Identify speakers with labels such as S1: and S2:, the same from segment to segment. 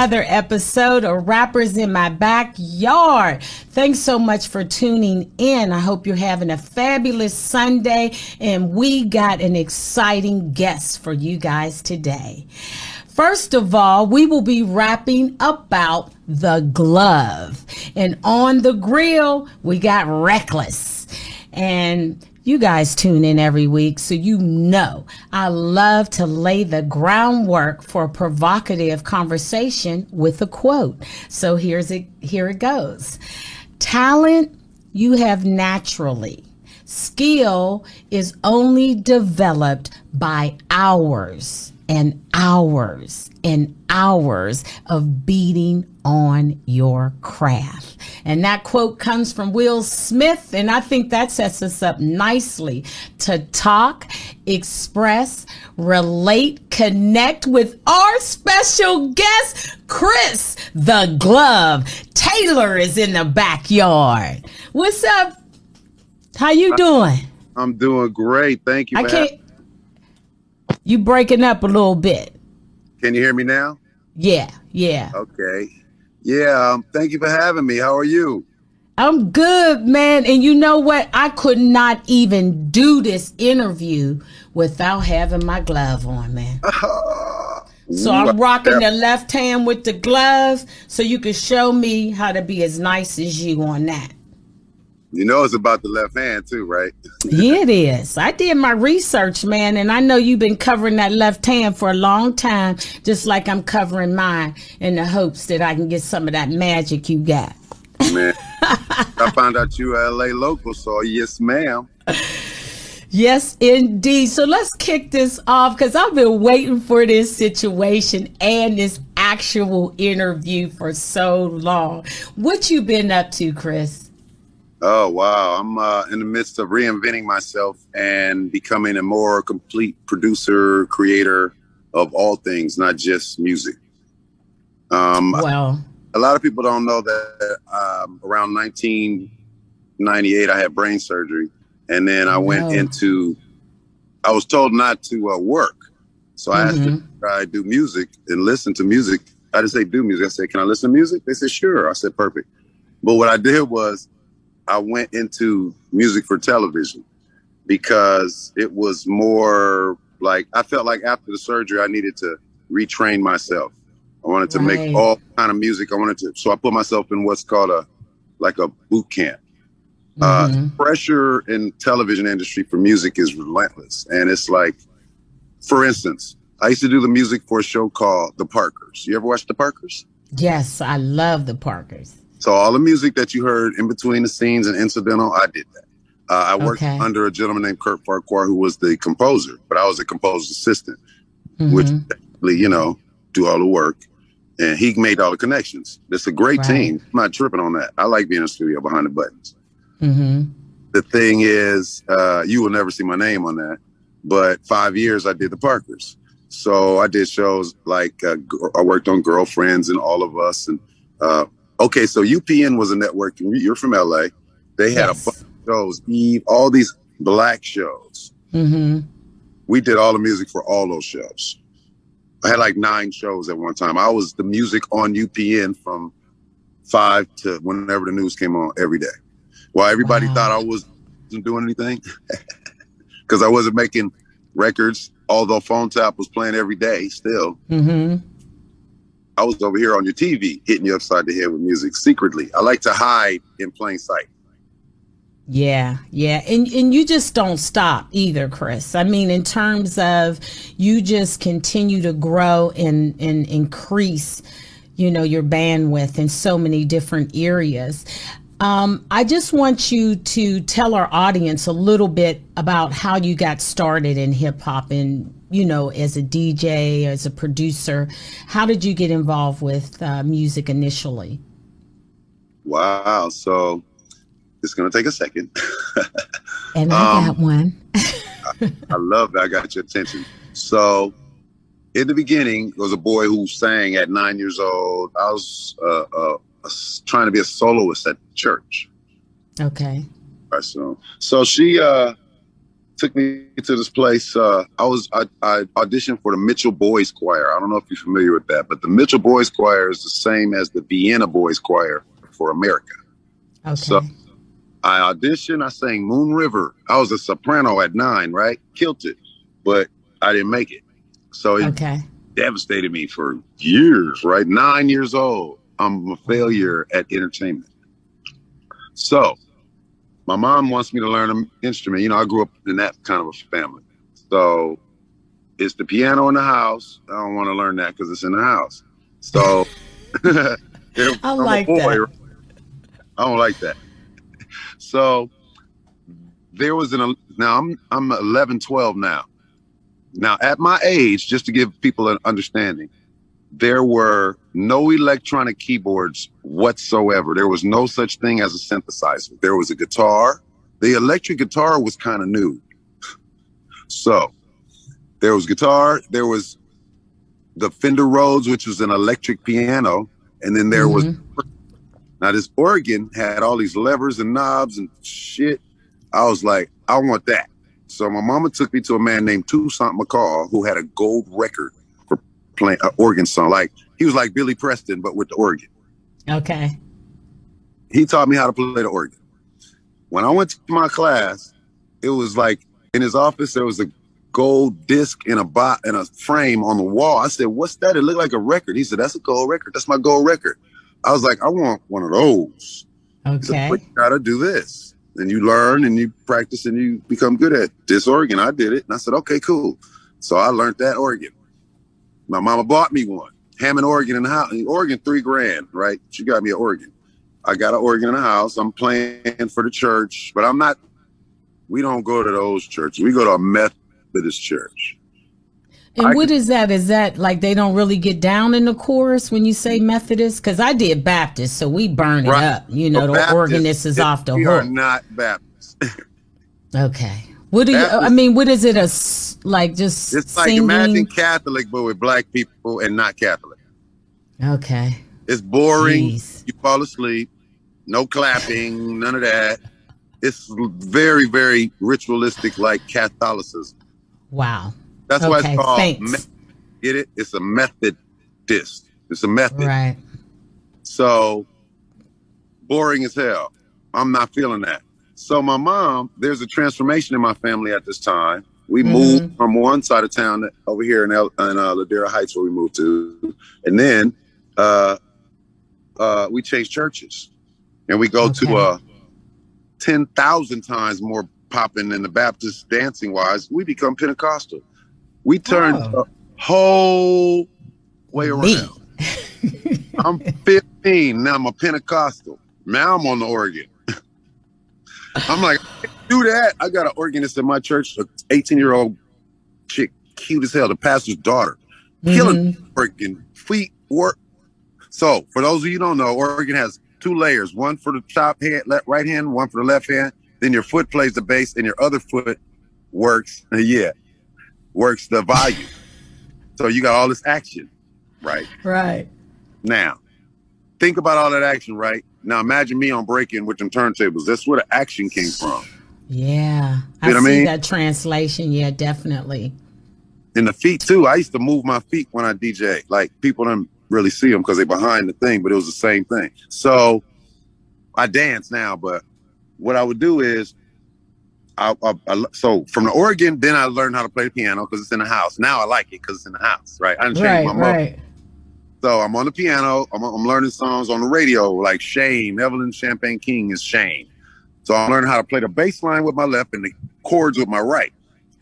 S1: another episode of Rappers in My Backyard. Thanks so much for tuning in. I hope you're having a fabulous Sunday, and we got an exciting guest for you guys today. First of all, we will be rapping about the glove. And on the grill, we got Reckless. And you guys tune in every week, so you know I love to lay the groundwork for a provocative conversation with a quote. So here's it here it goes. Talent you have naturally. Skill is only developed by hours and hours and hours of beating on your craft. And that quote comes from Will Smith, and I think that sets us up nicely to talk, express, relate, connect with our special guest, Chris the Glove. Taylor is in the backyard. What's up? How you doing?
S2: I'm doing great. Thank you.
S1: I can't you breaking up a little bit.
S2: Can you hear me now?
S1: Yeah, yeah.
S2: Okay. Yeah, um, thank you for having me. How are you?
S1: I'm good, man. And you know what? I could not even do this interview without having my glove on, man. so I'm rocking the left hand with the glove so you can show me how to be as nice as you on that.
S2: You know it's about the left hand too, right?
S1: yeah, it is. I did my research, man, and I know you've been covering that left hand for a long time, just like I'm covering mine in the hopes that I can get some of that magic you got.
S2: Man, I found out you are LA local, so yes, ma'am.
S1: Yes, indeed. So let's kick this off because I've been waiting for this situation and this actual interview for so long. What you been up to, Chris?
S2: Oh wow! I'm uh, in the midst of reinventing myself and becoming a more complete producer, creator of all things, not just music. Um,
S1: wow!
S2: A lot of people don't know that um, around 1998, I had brain surgery, and then I went into. I was told not to uh, work, so I mm-hmm. had to try do music and listen to music. I didn't say do music. I said, "Can I listen to music?" They said, "Sure." I said, "Perfect." But what I did was I went into music for television because it was more like I felt like after the surgery I needed to retrain myself. I wanted to right. make all kind of music. I wanted to, so I put myself in what's called a like a boot camp. Uh, mm-hmm. Uh, pressure in television industry for music is relentless, and it's like, for instance, I used to do the music for a show called The Parkers. You ever watch The Parkers?
S1: Yes, I love The Parkers.
S2: So all the music that you heard in between the scenes and incidental, I did that. Uh, I worked okay. under a gentleman named Kurt Farquhar, who was the composer, but I was a composer's assistant, mm-hmm. which you know do all the work, and he made all the connections. It's a great right. team. I'm not tripping on that. I like being in the studio behind the buttons.
S1: Mm-hmm.
S2: The thing is, uh, you will never see my name on that. But five years I did the Parkers, so I did shows like uh, I worked on Girlfriends and All of Us and uh, Okay, so UPN was a network, you're from LA. They had yes. a bunch of shows, Eve, all these black shows.
S1: Mm-hmm.
S2: We did all the music for all those shows. I had like nine shows at one time. I was the music on UPN from five to whenever the news came on every day. While everybody wow. thought I wasn't doing anything because I wasn't making records, although Phone Tap was playing every day still.
S1: Mm-hmm.
S2: I was over here on your TV hitting you upside the head with music secretly. I like to hide in plain sight.
S1: Yeah, yeah. And and you just don't stop either, Chris. I mean, in terms of you just continue to grow and, and increase, you know, your bandwidth in so many different areas. Um, I just want you to tell our audience a little bit about how you got started in hip hop and, you know, as a DJ, as a producer. How did you get involved with uh, music initially?
S2: Wow. So it's going to take a second.
S1: and I um, got one.
S2: I, I love that. I got your attention. So in the beginning, there was a boy who sang at nine years old. I was uh, uh, trying to be a soloist at church.
S1: Okay.
S2: Right, so so she uh took me to this place. Uh, I was I, I, auditioned for the Mitchell Boys Choir. I don't know if you're familiar with that, but the Mitchell Boys Choir is the same as the Vienna Boys Choir for America.
S1: Okay.
S2: So I auditioned. I sang Moon River. I was a soprano at nine, right? Killed it, but I didn't make it. So it
S1: okay.
S2: devastated me for years. Right, nine years old. I'm a failure at entertainment. So my mom wants me to learn an instrument. You know, I grew up in that kind of a family. So it's the piano in the house. I don't want to learn that because it's in the house. So
S1: I like boy, that.
S2: I don't like that. So there was an now I'm I'm 11, 12 now. Now at my age, just to give people an understanding, there were no electronic keyboards whatsoever. There was no such thing as a synthesizer. There was a guitar. The electric guitar was kind of new. So there was guitar, there was the Fender Rhodes, which was an electric piano, and then there mm-hmm. was now this organ had all these levers and knobs and shit. I was like, I want that. So my mama took me to a man named Toussaint McCall who had a gold record playing an organ song. Like he was like Billy Preston, but with the organ.
S1: Okay.
S2: He taught me how to play the organ. When I went to my class, it was like in his office there was a gold disc in a bot in a frame on the wall. I said, "What's that?" It looked like a record. He said, "That's a gold record. That's my gold record." I was like, "I want one of those."
S1: Okay. Said,
S2: you gotta do this. And you learn and you practice and you become good at this organ. I did it. And I said, okay, cool. So I learned that organ. My mama bought me one. Hammond organ in the house. Organ, three grand, right? She got me an organ. I got an organ in the house. I'm playing for the church, but I'm not. We don't go to those churches. We go to a Methodist church.
S1: And I what can, is that? Is that like they don't really get down in the chorus when you say Methodist? Because I did Baptist, so we burn it up. You know, the Baptist, organist is off the
S2: we
S1: hook.
S2: We are not Baptist.
S1: okay. What do you? I mean, what is it? A like just
S2: it's like singing? imagine Catholic, but with black people and not Catholic.
S1: Okay.
S2: It's boring. Jeez. You fall asleep. No clapping. none of that. It's very, very ritualistic, like Catholicism.
S1: Wow.
S2: That's okay, why it's called. Me- get it? It's a Methodist. It's a method.
S1: Right.
S2: So boring as hell. I'm not feeling that. So my mom, there's a transformation in my family at this time. We mm-hmm. moved from one side of town over here in, El, in uh, Ladera Heights, where we moved to, and then uh, uh, we changed churches, and we go okay. to uh, ten thousand times more popping than the Baptist dancing wise. We become Pentecostal. We turned oh. the whole way around. I'm 15 now. I'm a Pentecostal. Now I'm on the organ. I'm like, do that. I got an organist in my church, an 18 year old chick, cute as hell, the pastor's daughter, mm-hmm. killing working feet work. So, for those of you don't know, organ has two layers: one for the top hand, left, right hand, one for the left hand. Then your foot plays the bass, and your other foot works. Yeah, works the volume. so you got all this action, right?
S1: Right.
S2: Now, think about all that action, right? Now imagine me on breaking with them turntables. That's where the action came from.
S1: Yeah. I see I mean? that translation. Yeah, definitely.
S2: And the feet too. I used to move my feet when I DJ. Like people don't really see them because they're behind the thing, but it was the same thing. So I dance now, but what I would do is, I, I, I so from the organ, then I learned how to play the piano because it's in the house. Now I like it because it's in the house, right? I didn't
S1: right, my mother. Right.
S2: So I'm on the piano. I'm, I'm learning songs on the radio, like Shame. Evelyn Champagne King is Shame. So I'm learning how to play the bass line with my left and the chords with my right.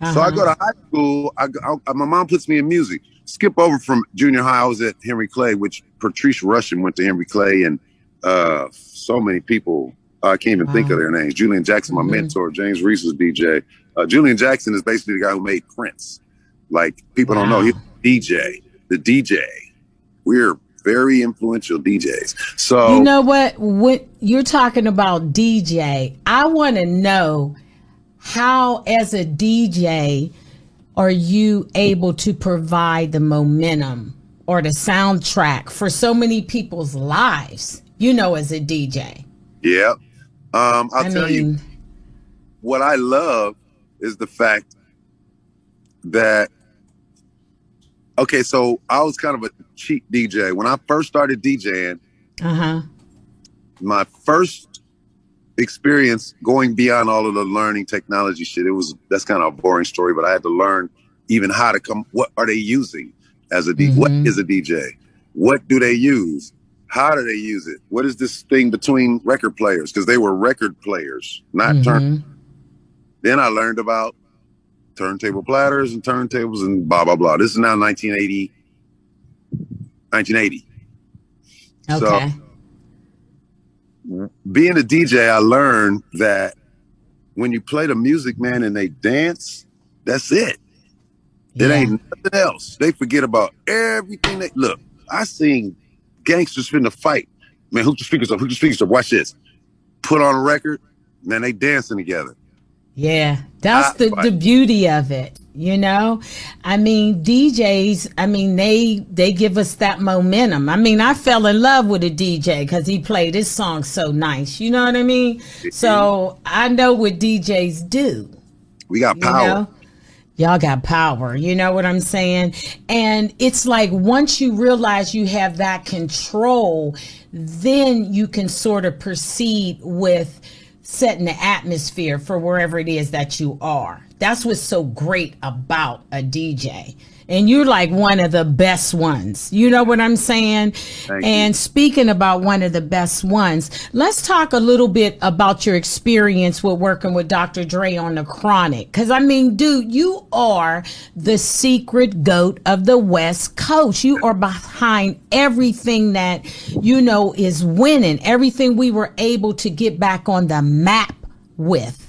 S2: Uh-huh. So I go to high school. I, I, my mom puts me in music. Skip over from junior high. I was at Henry Clay, which Patrice Rushen went to Henry Clay, and uh, so many people. I can't even wow. think of their names. Julian Jackson, my mm-hmm. mentor. James Reese was DJ. Uh, Julian Jackson is basically the guy who made Prince. Like people wow. don't know, he's DJ, the DJ we're very influential DJs. So
S1: you know what? When you're talking about DJ, I want to know how, as a DJ, are you able to provide the momentum or the soundtrack for so many people's lives? You know, as a DJ.
S2: Yeah, um, I'll I tell mean, you what I love is the fact that okay, so I was kind of a cheap DJ when I first started DJing. Uh huh. My first experience going beyond all of the learning technology shit. It was that's kind of a boring story, but I had to learn even how to come. What are they using as a DJ? Mm-hmm. What is a DJ? What do they use? How do they use it? What is this thing between record players? Because they were record players, not mm-hmm. turn. Then I learned about turntable platters and turntables and blah blah blah. This is now 1980. 1980. Okay. So being a DJ, I learned that when you play the music, man, and they dance, that's it. Yeah. It ain't nothing else. They forget about everything they look. I seen gangsters finna fight. Man, hook the speakers up, hook the speakers up. Watch this. Put on a record, man, they dancing together.
S1: Yeah, that's the, the beauty of it. You know, I mean, DJs. I mean, they they give us that momentum. I mean, I fell in love with a DJ because he played his song so nice. You know what I mean? So I know what DJs do.
S2: We got power. You know?
S1: Y'all got power. You know what I'm saying? And it's like once you realize you have that control, then you can sort of proceed with setting the atmosphere for wherever it is that you are. That's what's so great about a DJ. And you're like one of the best ones. You know what I'm saying? Thank and you. speaking about one of the best ones, let's talk a little bit about your experience with working with Dr. Dre on the Chronic. Because, I mean, dude, you are the secret goat of the West Coast. You are behind everything that, you know, is winning, everything we were able to get back on the map with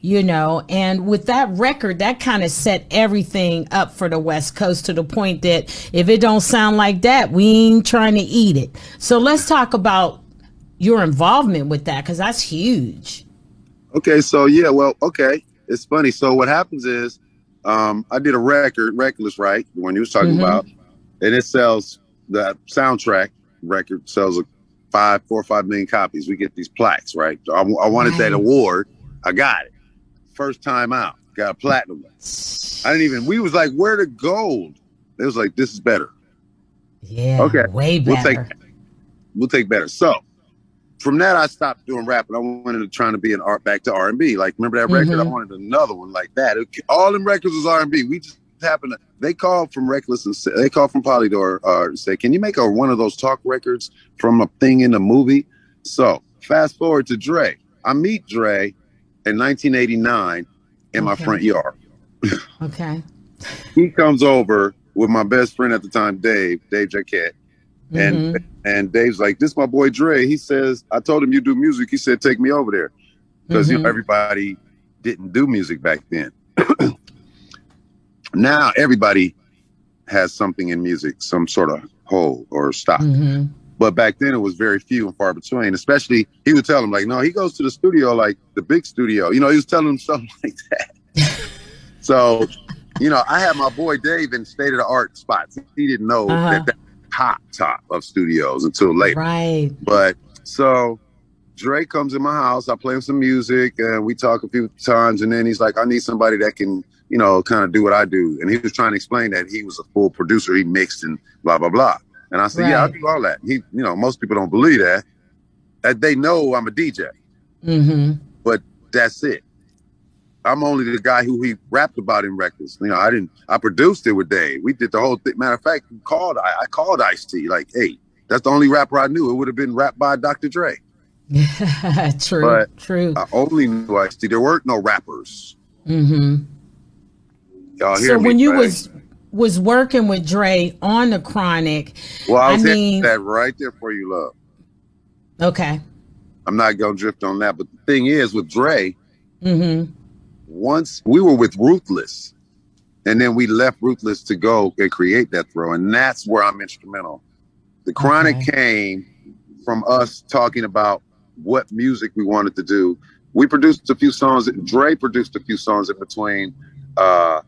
S1: you know and with that record that kind of set everything up for the west coast to the point that if it don't sound like that we ain't trying to eat it. So let's talk about your involvement with that because that's huge.
S2: Okay so yeah well okay it's funny. So what happens is um, i did a record reckless right when you was talking mm-hmm. about and it sells the soundtrack record sells a five four or five million copies. We get these plaques right? So i, I wanted right. that award. I got it first time out. Got a platinum. I didn't even. We was like, where the gold? It was like, this is better.
S1: Yeah. Okay. Way better.
S2: We'll take. We'll take better. So from that, I stopped doing rap and I went into trying to be an art back to R and B. Like, remember that record? Mm-hmm. I wanted another one like that. It, all them records was R and B. We just happened to. They called from Reckless and say, they called from Polydor uh, say, "Can you make a one of those talk records from a thing in the movie?" So fast forward to Dre. I meet Dre in 1989 in okay. my front yard.
S1: okay.
S2: He comes over with my best friend at the time, Dave, Dave Jaquette. And mm-hmm. and Dave's like, this is my boy Dre. He says, I told him you do music. He said, take me over there. Because mm-hmm. you know, mm-hmm. everybody didn't do music back then. now everybody has something in music, some sort of hole or stock. Mm-hmm. But back then it was very few and far between. Especially he would tell him like, no, he goes to the studio like the big studio. You know, he was telling him something like that. so, you know, I had my boy Dave in state of the art spots. He didn't know uh-huh. that that top top of studios until later.
S1: Right.
S2: But so Dre comes in my house. I play him some music, and we talk a few times. And then he's like, "I need somebody that can, you know, kind of do what I do." And he was trying to explain that he was a full producer. He mixed and blah blah blah. And I said, right. yeah, I do all that. He, you know, most people don't believe that. That they know I'm a DJ. Mm-hmm. But that's it. I'm only the guy who he rapped about in records. You know, I didn't. I produced it with Dave. We did the whole thing. Matter of fact, called I, I called Ice T. Like, hey, that's the only rapper I knew. It would have been rapped by Dr. Dre.
S1: true. But true.
S2: I only knew Ice T. There weren't no rappers. Mm-hmm.
S1: Y'all hear so me? So when you right? was was working with Dre on the Chronic.
S2: Well, I was I mean, that right there for you, love.
S1: Okay.
S2: I'm not gonna drift on that, but the thing is with Dre, mm-hmm. once we were with Ruthless, and then we left Ruthless to go and create Death Row, and that's where I'm instrumental. The Chronic okay. came from us talking about what music we wanted to do. We produced a few songs. Dre produced a few songs in between. Uh,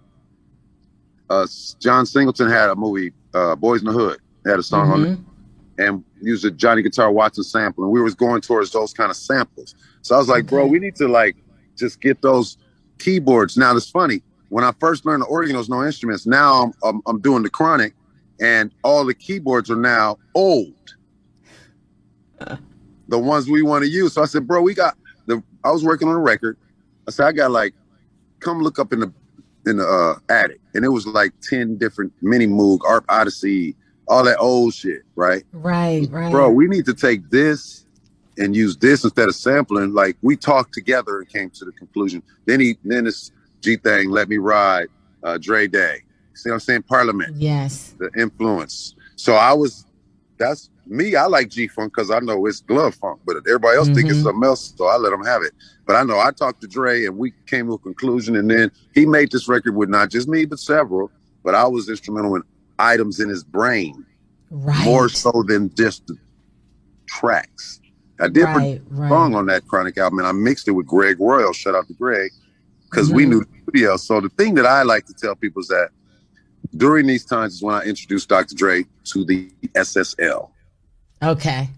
S2: uh, John Singleton had a movie, uh, Boys in the Hood, had a song mm-hmm. on it, mm-hmm. and used a Johnny Guitar Watson sample, and we was going towards those kind of samples. So I was like, bro, we need to like just get those keyboards. Now it's funny. When I first learned the organ, there was no instruments. Now I'm, I'm, I'm doing the chronic, and all the keyboards are now old. the ones we want to use. So I said, bro, we got the. I was working on a record. I said, I got like, come look up in the in the uh, attic, and it was like ten different mini Moog, ARP Odyssey, all that old shit, right?
S1: Right, right.
S2: Bro, we need to take this and use this instead of sampling. Like we talked together and came to the conclusion. Then he, then this G thing, let me ride, uh, Dre Day. See what I'm saying? Parliament.
S1: Yes.
S2: The influence. So I was, that's me. I like G Funk because I know it's glove funk, but everybody else mm-hmm. think it's something else. So I let them have it. But I know I talked to Dre and we came to a conclusion. And then he made this record with not just me, but several. But I was instrumental in items in his brain.
S1: Right.
S2: More so than just the tracks. I did right, right. song on that Chronic album, and I mixed it with Greg Royal. Shout out to Greg, because mm-hmm. we knew the studio. So the thing that I like to tell people is that during these times is when I introduced Dr. Dre to the SSL.
S1: Okay.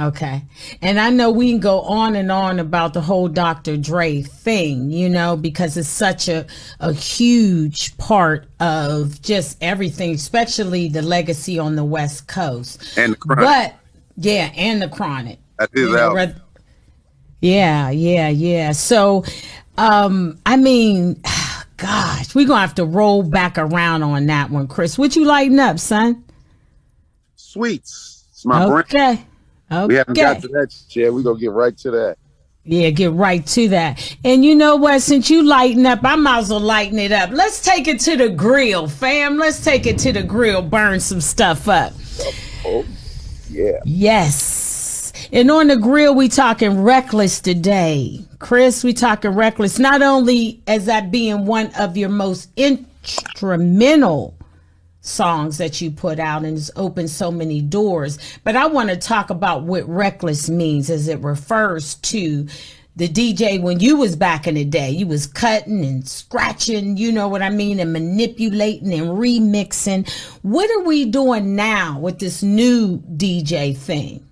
S1: Okay. And I know we can go on and on about the whole Dr. Dre thing, you know, because it's such a, a huge part of just everything, especially the legacy on the West Coast.
S2: And the chronic.
S1: But yeah, and the chronic.
S2: That is you know, out.
S1: Yeah, yeah, yeah. So um, I mean, gosh, we're gonna have to roll back around on that one, Chris. What you lighting up, son?
S2: Sweets. It's my
S1: okay. brand. Okay.
S2: We haven't got to that yet. We're gonna get right to that.
S1: Yeah, get right to that. And you know what? Since you lighten up, I might as well lighten it up. Let's take it to the grill, fam. Let's take it to the grill, burn some stuff up.
S2: Oh, yeah.
S1: Yes. And on the grill, we talking reckless today. Chris, we talking reckless. Not only as that being one of your most instrumental songs that you put out and it's opened so many doors. But I want to talk about what reckless means as it refers to the DJ when you was back in the day. You was cutting and scratching, you know what I mean, and manipulating and remixing. What are we doing now with this new DJ thing?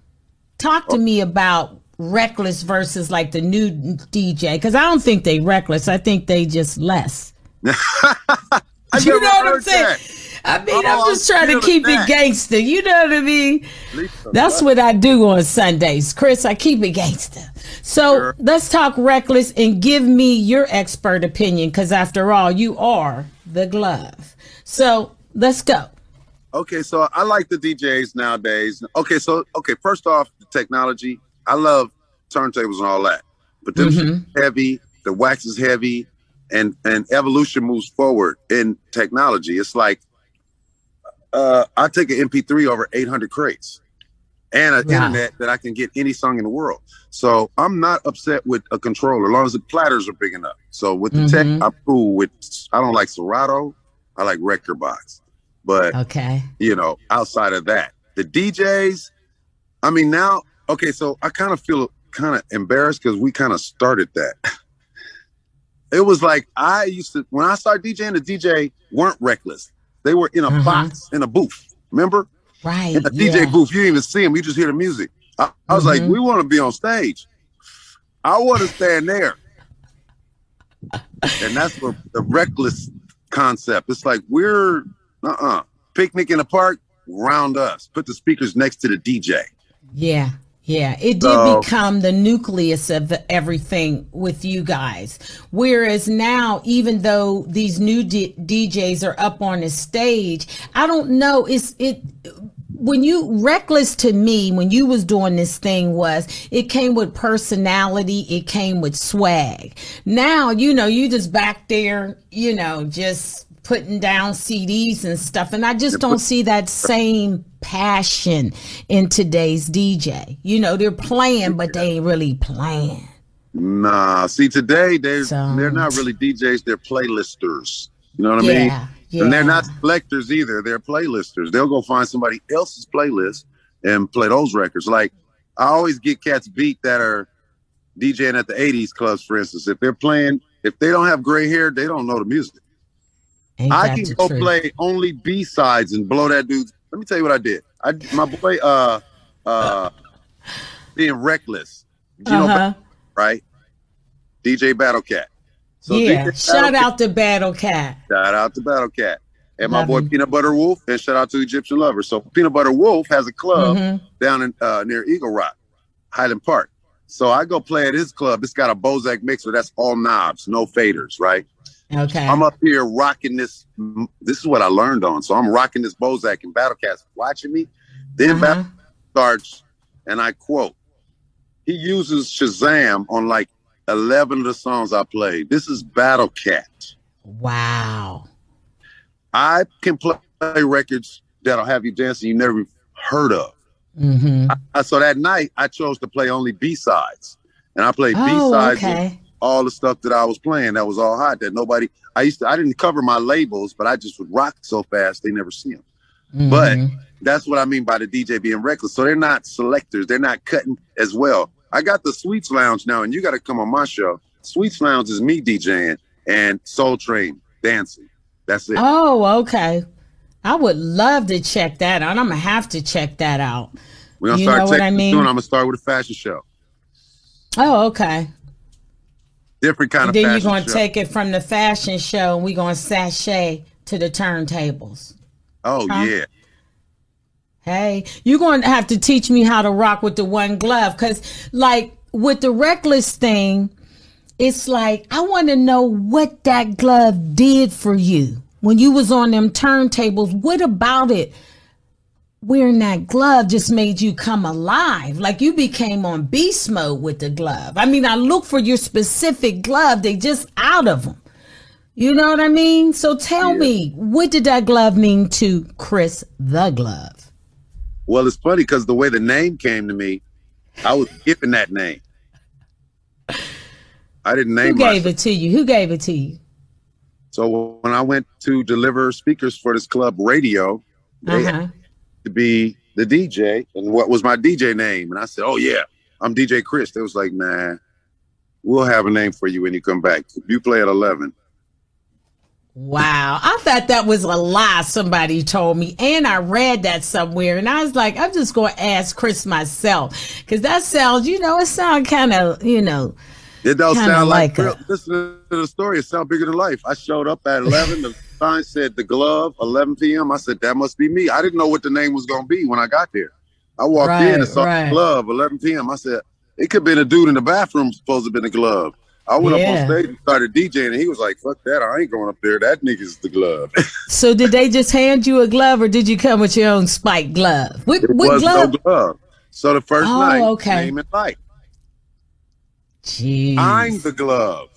S1: Talk to me about reckless versus like the new DJ because I don't think they reckless. I think they just less. you know what I'm saying? That. I mean, oh, I'm just trying to keep it gangster. You know what I mean? That's what I do on Sundays, Chris. I keep it gangster. So sure. let's talk reckless and give me your expert opinion, because after all, you are the glove. So let's go.
S2: Okay, so I like the DJs nowadays. Okay, so okay, first off, technology. I love turntables and all that, but this mm-hmm. heavy. The wax is heavy, and and evolution moves forward in technology. It's like uh, I take an MP3 over 800 crates and an wow. internet that I can get any song in the world. So I'm not upset with a controller as long as the platters are big enough. So with the mm-hmm. tech, I'm cool with. I don't like Serato. I like Rekordbox. But
S1: okay,
S2: you know, outside of that, the DJs. I mean, now okay, so I kind of feel kind of embarrassed because we kind of started that. it was like I used to when I started DJing, the DJ weren't reckless. They were in a mm-hmm. box in a booth. Remember?
S1: Right.
S2: In a DJ yeah. booth. You didn't even see them. You just hear the music. I, I was mm-hmm. like, we want to be on stage. I want to stand there. and that's what the reckless concept. It's like we're uh-uh. Picnic in the park, round us. Put the speakers next to the DJ.
S1: Yeah. Yeah, it did so, become the nucleus of everything with you guys. Whereas now, even though these new D- DJs are up on the stage, I don't know. It's it when you reckless to me when you was doing this thing was it came with personality it came with swag now you know you just back there you know just putting down CDs and stuff. And I just don't see that same passion in today's DJ. You know, they're playing, but they ain't really playing.
S2: Nah, see, today they're so, they're not really DJs, they're playlisters. You know what yeah, I mean? Yeah. And they're not selectors either, they're playlisters. They'll go find somebody else's playlist and play those records. Like I always get cats beat that are DJing at the 80s clubs, for instance. If they're playing, if they don't have gray hair, they don't know the music. Ain't I can go truth. play only B sides and blow that dude. Let me tell you what I did. I my boy uh uh being reckless. You uh-huh. know, right? DJ Battle Cat.
S1: So yeah, shout out to Battle Cat.
S2: Shout out to Battle Cat. And Love my boy him. Peanut Butter Wolf, and shout out to Egyptian Lover. So Peanut Butter Wolf has a club mm-hmm. down in uh, near Eagle Rock, Highland Park. So I go play at his club. It's got a Bozak mixer that's all knobs, no faders, right?
S1: Okay.
S2: I'm up here rocking this. This is what I learned on. So I'm rocking this Bozak and Battle Cat's watching me. Then uh-huh. Battle starts, and I quote, he uses Shazam on like 11 of the songs I played. This is Battle Cat.
S1: Wow.
S2: I can play records that'll have you dancing you never heard of.
S1: Mm-hmm.
S2: I, so that night, I chose to play only B sides, and I played oh, B sides. Okay. All the stuff that I was playing that was all hot that nobody. I used to. I didn't cover my labels, but I just would rock so fast they never see them. Mm-hmm. But that's what I mean by the DJ being reckless. So they're not selectors. They're not cutting as well. I got the Sweets Lounge now, and you got to come on my show. Sweets Lounge is me DJing and Soul Train dancing. That's it.
S1: Oh, okay. I would love to check that out. I'm gonna have to check that out.
S2: We're gonna you start what I mean? soon. I'm gonna start with a fashion show.
S1: Oh, okay.
S2: Different kind
S1: and
S2: of.
S1: Then you're gonna show. take it from the fashion show, and we're gonna sashay to the turntables.
S2: Oh huh? yeah.
S1: Hey, you're going to have to teach me how to rock with the one glove because, like, with the reckless thing, it's like I want to know what that glove did for you when you was on them turntables. What about it? Wearing that glove just made you come alive. Like you became on beast mode with the glove. I mean, I look for your specific glove. They just out of them. You know what I mean? So tell yeah. me, what did that glove mean to Chris the Glove?
S2: Well, it's funny because the way the name came to me, I was given that name. I didn't name. It.
S1: Who gave myself. it to you? Who gave it to you?
S2: So when I went to deliver speakers for this club radio, uh-huh. To be the DJ, and what was my DJ name? And I said, "Oh yeah, I'm DJ Chris." They was like, "Nah, we'll have a name for you when you come back. You play at 11."
S1: Wow. I thought that was a lie somebody told me. And I read that somewhere. And I was like, I'm just going to ask Chris myself. Because that sounds, you know, it sounds kind of, you know,
S2: it don't sound like, like listen to the story. It sounds bigger than life. I showed up at 11. the sign said the glove, 11 p.m. I said, that must be me. I didn't know what the name was going to be when I got there. I walked right, in and saw right. the glove, 11 p.m. I said, it could have been a dude in the bathroom supposed to have been a glove. I went yeah. up on stage and started DJing, and he was like, "Fuck that! I ain't going up there. That nigga's the glove."
S1: so, did they just hand you a glove, or did you come with your own spike glove? What,
S2: it
S1: what
S2: was glove? no glove. So the first oh, night, okay. name and light.
S1: Jeez.
S2: I'm the glove.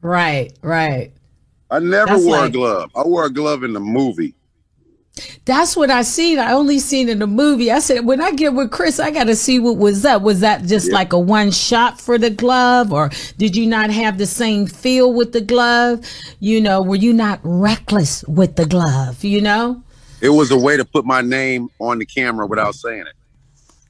S1: Right, right.
S2: I never That's wore like, a glove. I wore a glove in the movie.
S1: That's what I seen. I only seen in the movie. I said when I get with Chris, I got to see what was up. Was that just yeah. like a one shot for the glove, or did you not have the same feel with the glove? You know, were you not reckless with the glove? You know,
S2: it was a way to put my name on the camera without saying it.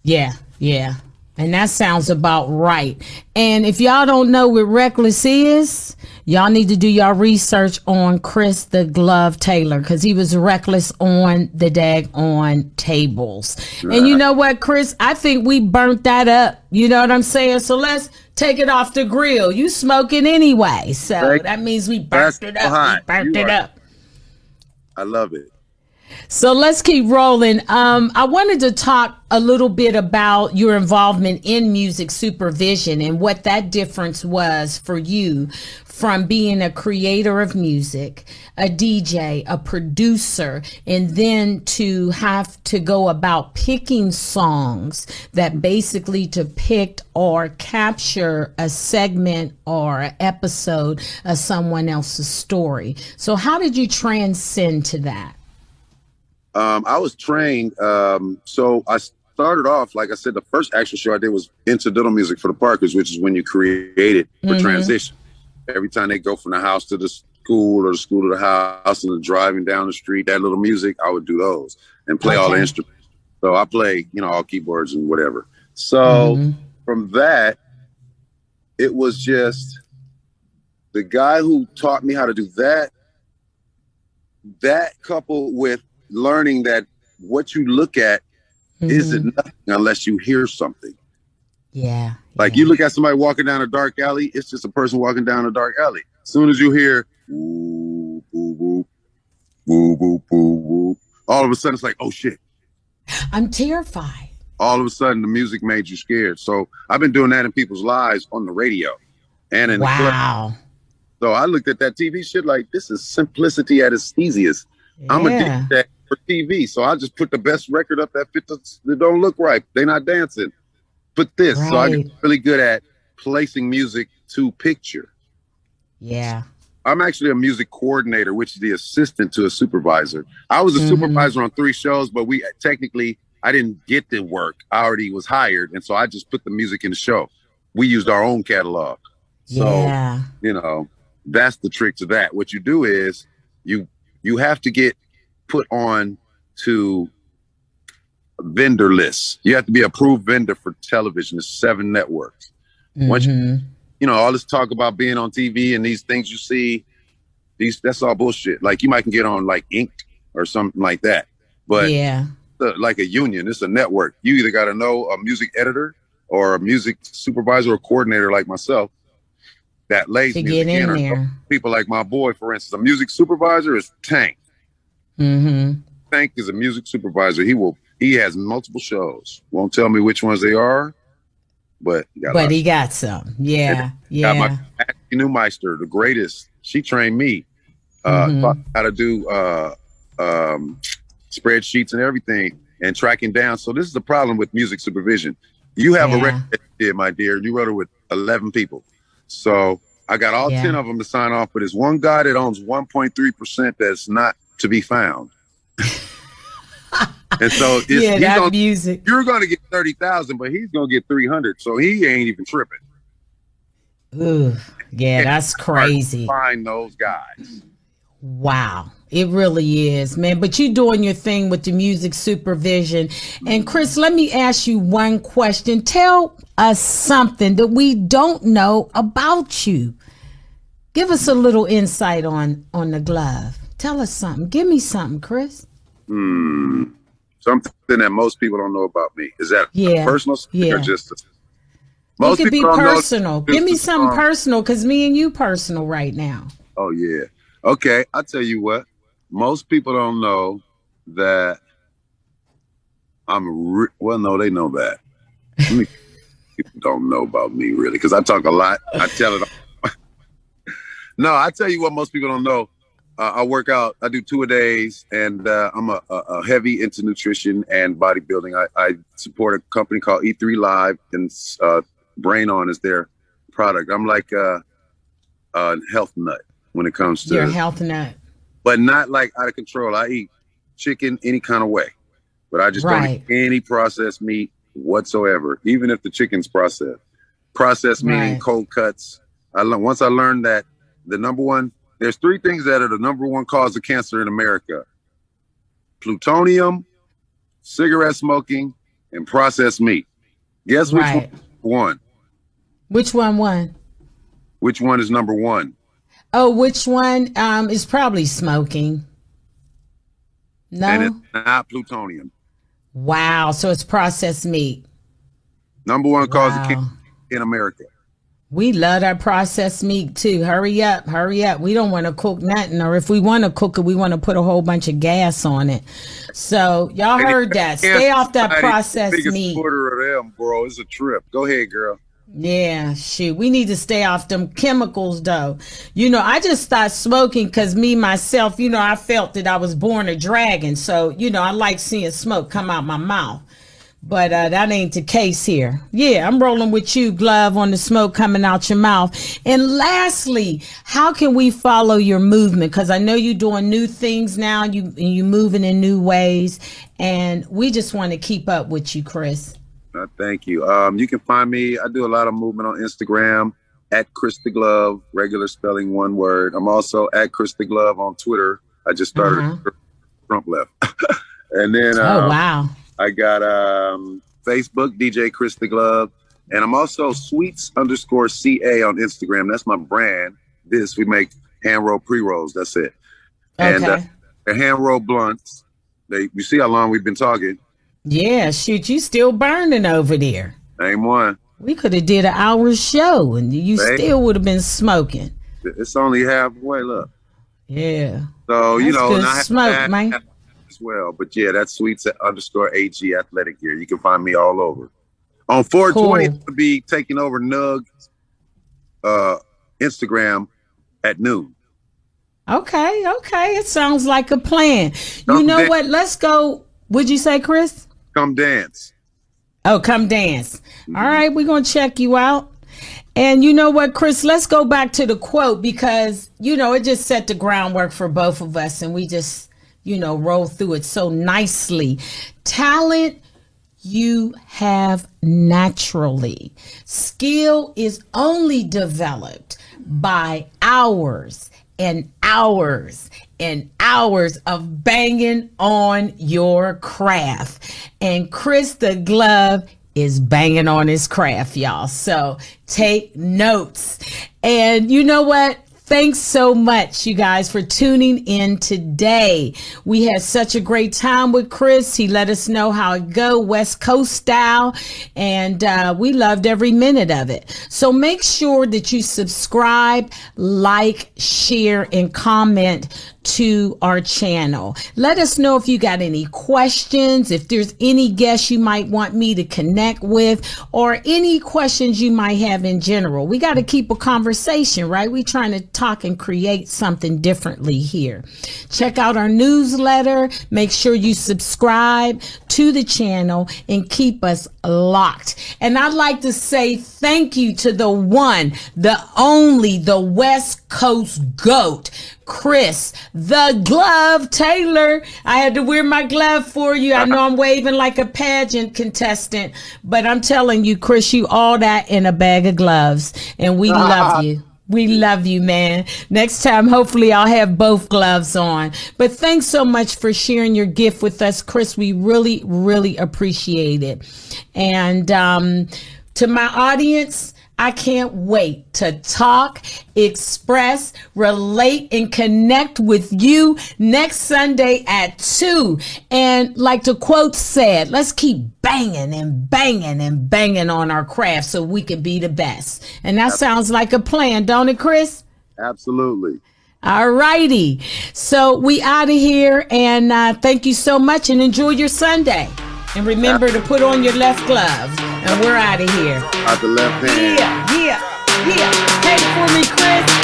S1: Yeah, yeah. And that sounds about right. And if y'all don't know what reckless is, y'all need to do y'all research on Chris the Glove Taylor because he was reckless on the dag on tables. And you know what, Chris? I think we burnt that up. You know what I'm saying? So let's take it off the grill. You smoking anyway. So that means we burnt it up. We burnt you it are. up.
S2: I love it.
S1: So let's keep rolling. Um, I wanted to talk a little bit about your involvement in music supervision and what that difference was for you from being a creator of music, a DJ, a producer, and then to have to go about picking songs that basically depict or capture a segment or episode of someone else's story. So, how did you transcend to that?
S2: Um, I was trained. Um, so I started off, like I said, the first actual show I did was incidental music for the Parkers, which is when you create it for mm-hmm. transition. Every time they go from the house to the school or the school to the house and the driving down the street, that little music, I would do those and play okay. all the instruments. So I play, you know, all keyboards and whatever. So mm-hmm. from that, it was just the guy who taught me how to do that. That coupled with learning that what you look at mm-hmm. isn't nothing unless you hear something.
S1: Yeah.
S2: Like
S1: yeah.
S2: you look at somebody walking down a dark alley, it's just a person walking down a dark alley. As soon as you hear woo, woo, woo, woo, woo, woo, woo, all of a sudden it's like, oh shit.
S1: I'm terrified.
S2: All of a sudden the music made you scared. So I've been doing that in people's lives on the radio and in
S1: wow.
S2: the club. So I looked at that TV shit like this is simplicity at its easiest. Yeah. I'm addicted to that for TV. So I just put the best record up that fits that don't look right. They not dancing. Put this. Right. So I get really good at placing music to picture.
S1: Yeah.
S2: I'm actually a music coordinator, which is the assistant to a supervisor. I was a mm-hmm. supervisor on three shows, but we technically I didn't get the work. I already was hired, and so I just put the music in the show. We used our own catalog. So, yeah. you know, that's the trick to that. What you do is you you have to get put on to vendor lists. You have to be approved vendor for television. There's seven networks. Mm-hmm. Once you, mm-hmm. you know, all this talk about being on TV and these things you see, these that's all bullshit. Like you might can get on like Ink or something like that. But
S1: yeah,
S2: like a union, it's a network. You either got to know a music editor or a music supervisor or coordinator like myself that lays
S1: to get in there.
S2: People like my boy, for instance, a music supervisor is Tank.
S1: Mm-hmm.
S2: Tank is a music supervisor. He will. He has multiple shows. Won't tell me which ones they are, but
S1: but he got some. Yeah, yeah. Got
S2: my Newmeister, the greatest. She trained me uh, mm-hmm. how to do uh, um, spreadsheets and everything and tracking down. So this is the problem with music supervision. You have yeah. a record, did, my dear. You wrote it with eleven people, so I got all yeah. ten of them to sign off. But there's one guy that owns 1.3 percent that's not to be found. And so it's,
S1: yeah, that
S2: gonna,
S1: music.
S2: You're going to get thirty thousand, but he's going to get three hundred. So he ain't even tripping.
S1: Ooh, yeah, and that's crazy.
S2: Find those guys.
S1: Wow. It really is, man. But you're doing your thing with the music supervision. And Chris, let me ask you one question. Tell us something that we don't know about you. Give us a little insight on on the glove. Tell us something. Give me something, Chris.
S2: Hmm something that most people don't know about me. Is that yeah. personal yeah. or just a,
S1: most it could be personal. Give me something personal because me and you personal right now.
S2: Oh yeah. Okay, I'll tell you what. Most people don't know that I'm re- well. No, they know that. people don't know about me really because I talk a lot. I tell it. no, I tell you what. Most people don't know uh, I work out. I do two a days, and uh, I'm a, a, heavy into nutrition and bodybuilding. I, I, support a company called E3 Live, and uh, Brain On is their product. I'm like a, a health nut when it comes to
S1: your health nut,
S2: but not like out of control. I eat chicken any kind of way, but I just right. don't eat any processed meat whatsoever, even if the chicken's processed. Processed meaning right. cold cuts. I once I learned that the number one there's three things that are the number one cause of cancer in America plutonium, cigarette smoking, and processed meat. Guess which right. one?
S1: Which one won?
S2: Which one is number one?
S1: Oh, which one um, is probably smoking? No.
S2: And it's not plutonium.
S1: Wow. So it's processed meat.
S2: Number one cause of cancer in America.
S1: We love that processed meat too. Hurry up, hurry up. We don't want to cook nothing, or if we want to cook it, we want to put a whole bunch of gas on it. So y'all heard that. Stay off that processed meat.
S2: Quarter of them, bro. It's a trip. Go ahead, girl.
S1: Yeah, shoot. We need to stay off them chemicals though. You know, I just started smoking because me myself, you know, I felt that I was born a dragon. So, you know, I like seeing smoke come out my mouth. But uh, that ain't the case here. Yeah, I'm rolling with you, glove on the smoke coming out your mouth. And lastly, how can we follow your movement? Because I know you're doing new things now. You you moving in new ways, and we just want to keep up with you, Chris.
S2: Uh, thank you. Um, you can find me. I do a lot of movement on Instagram at Chris the Glove, regular spelling one word. I'm also at Chris the Glove on Twitter. I just started. Uh-huh. Trump left, and then.
S1: oh um, wow
S2: I got um, Facebook, DJ Chris the Glove, and I'm also Sweets underscore CA on Instagram. That's my brand. This we make hand roll pre rolls. That's it. Okay. And uh, the hand roll blunts. They, you see how long we've been talking?
S1: Yeah, shoot, you still burning over there.
S2: Same one.
S1: We could have did an hour show, and you still would have been smoking.
S2: It's only halfway. Look.
S1: Yeah.
S2: So you know,
S1: good smoke, man.
S2: As well, but yeah, that's sweets underscore ag athletic gear. You can find me all over. On 420, cool. to be taking over Nug uh, Instagram at noon.
S1: Okay, okay. It sounds like a plan. Come you know dance. what? Let's go. Would you say, Chris?
S2: Come dance.
S1: Oh, come dance. Mm-hmm. All right, we're going to check you out. And you know what, Chris? Let's go back to the quote because, you know, it just set the groundwork for both of us and we just, you know, roll through it so nicely. Talent you have naturally. Skill is only developed by hours and hours and hours of banging on your craft. And Chris the Glove is banging on his craft, y'all. So take notes. And you know what? Thanks so much, you guys, for tuning in today. We had such a great time with Chris. He let us know how it go, West Coast style, and uh, we loved every minute of it. So make sure that you subscribe, like, share, and comment to our channel. Let us know if you got any questions, if there's any guests you might want me to connect with, or any questions you might have in general. We got to keep a conversation, right? We trying to talk and create something differently here. Check out our newsletter. Make sure you subscribe to the channel and keep us locked. And I'd like to say thank you to the one, the only, the West Coast GOAT Chris, the glove Taylor. I had to wear my glove for you. I know I'm waving like a pageant contestant, but I'm telling you, Chris, you all that in a bag of gloves, and we love you. We love you, man. Next time, hopefully, I'll have both gloves on. But thanks so much for sharing your gift with us, Chris. We really, really appreciate it. And um, to my audience, I can't wait to talk, express, relate, and connect with you next Sunday at 2. And like the quote said, let's keep banging and banging and banging on our craft so we can be the best. And that sounds like a plan, don't it, Chris?
S2: Absolutely.
S1: All righty. So we out of here and uh, thank you so much and enjoy your Sunday. And remember to put on your left glove. And we're out of here.
S2: Out the left hand.
S1: Yeah, yeah, yeah. Take for me, Chris.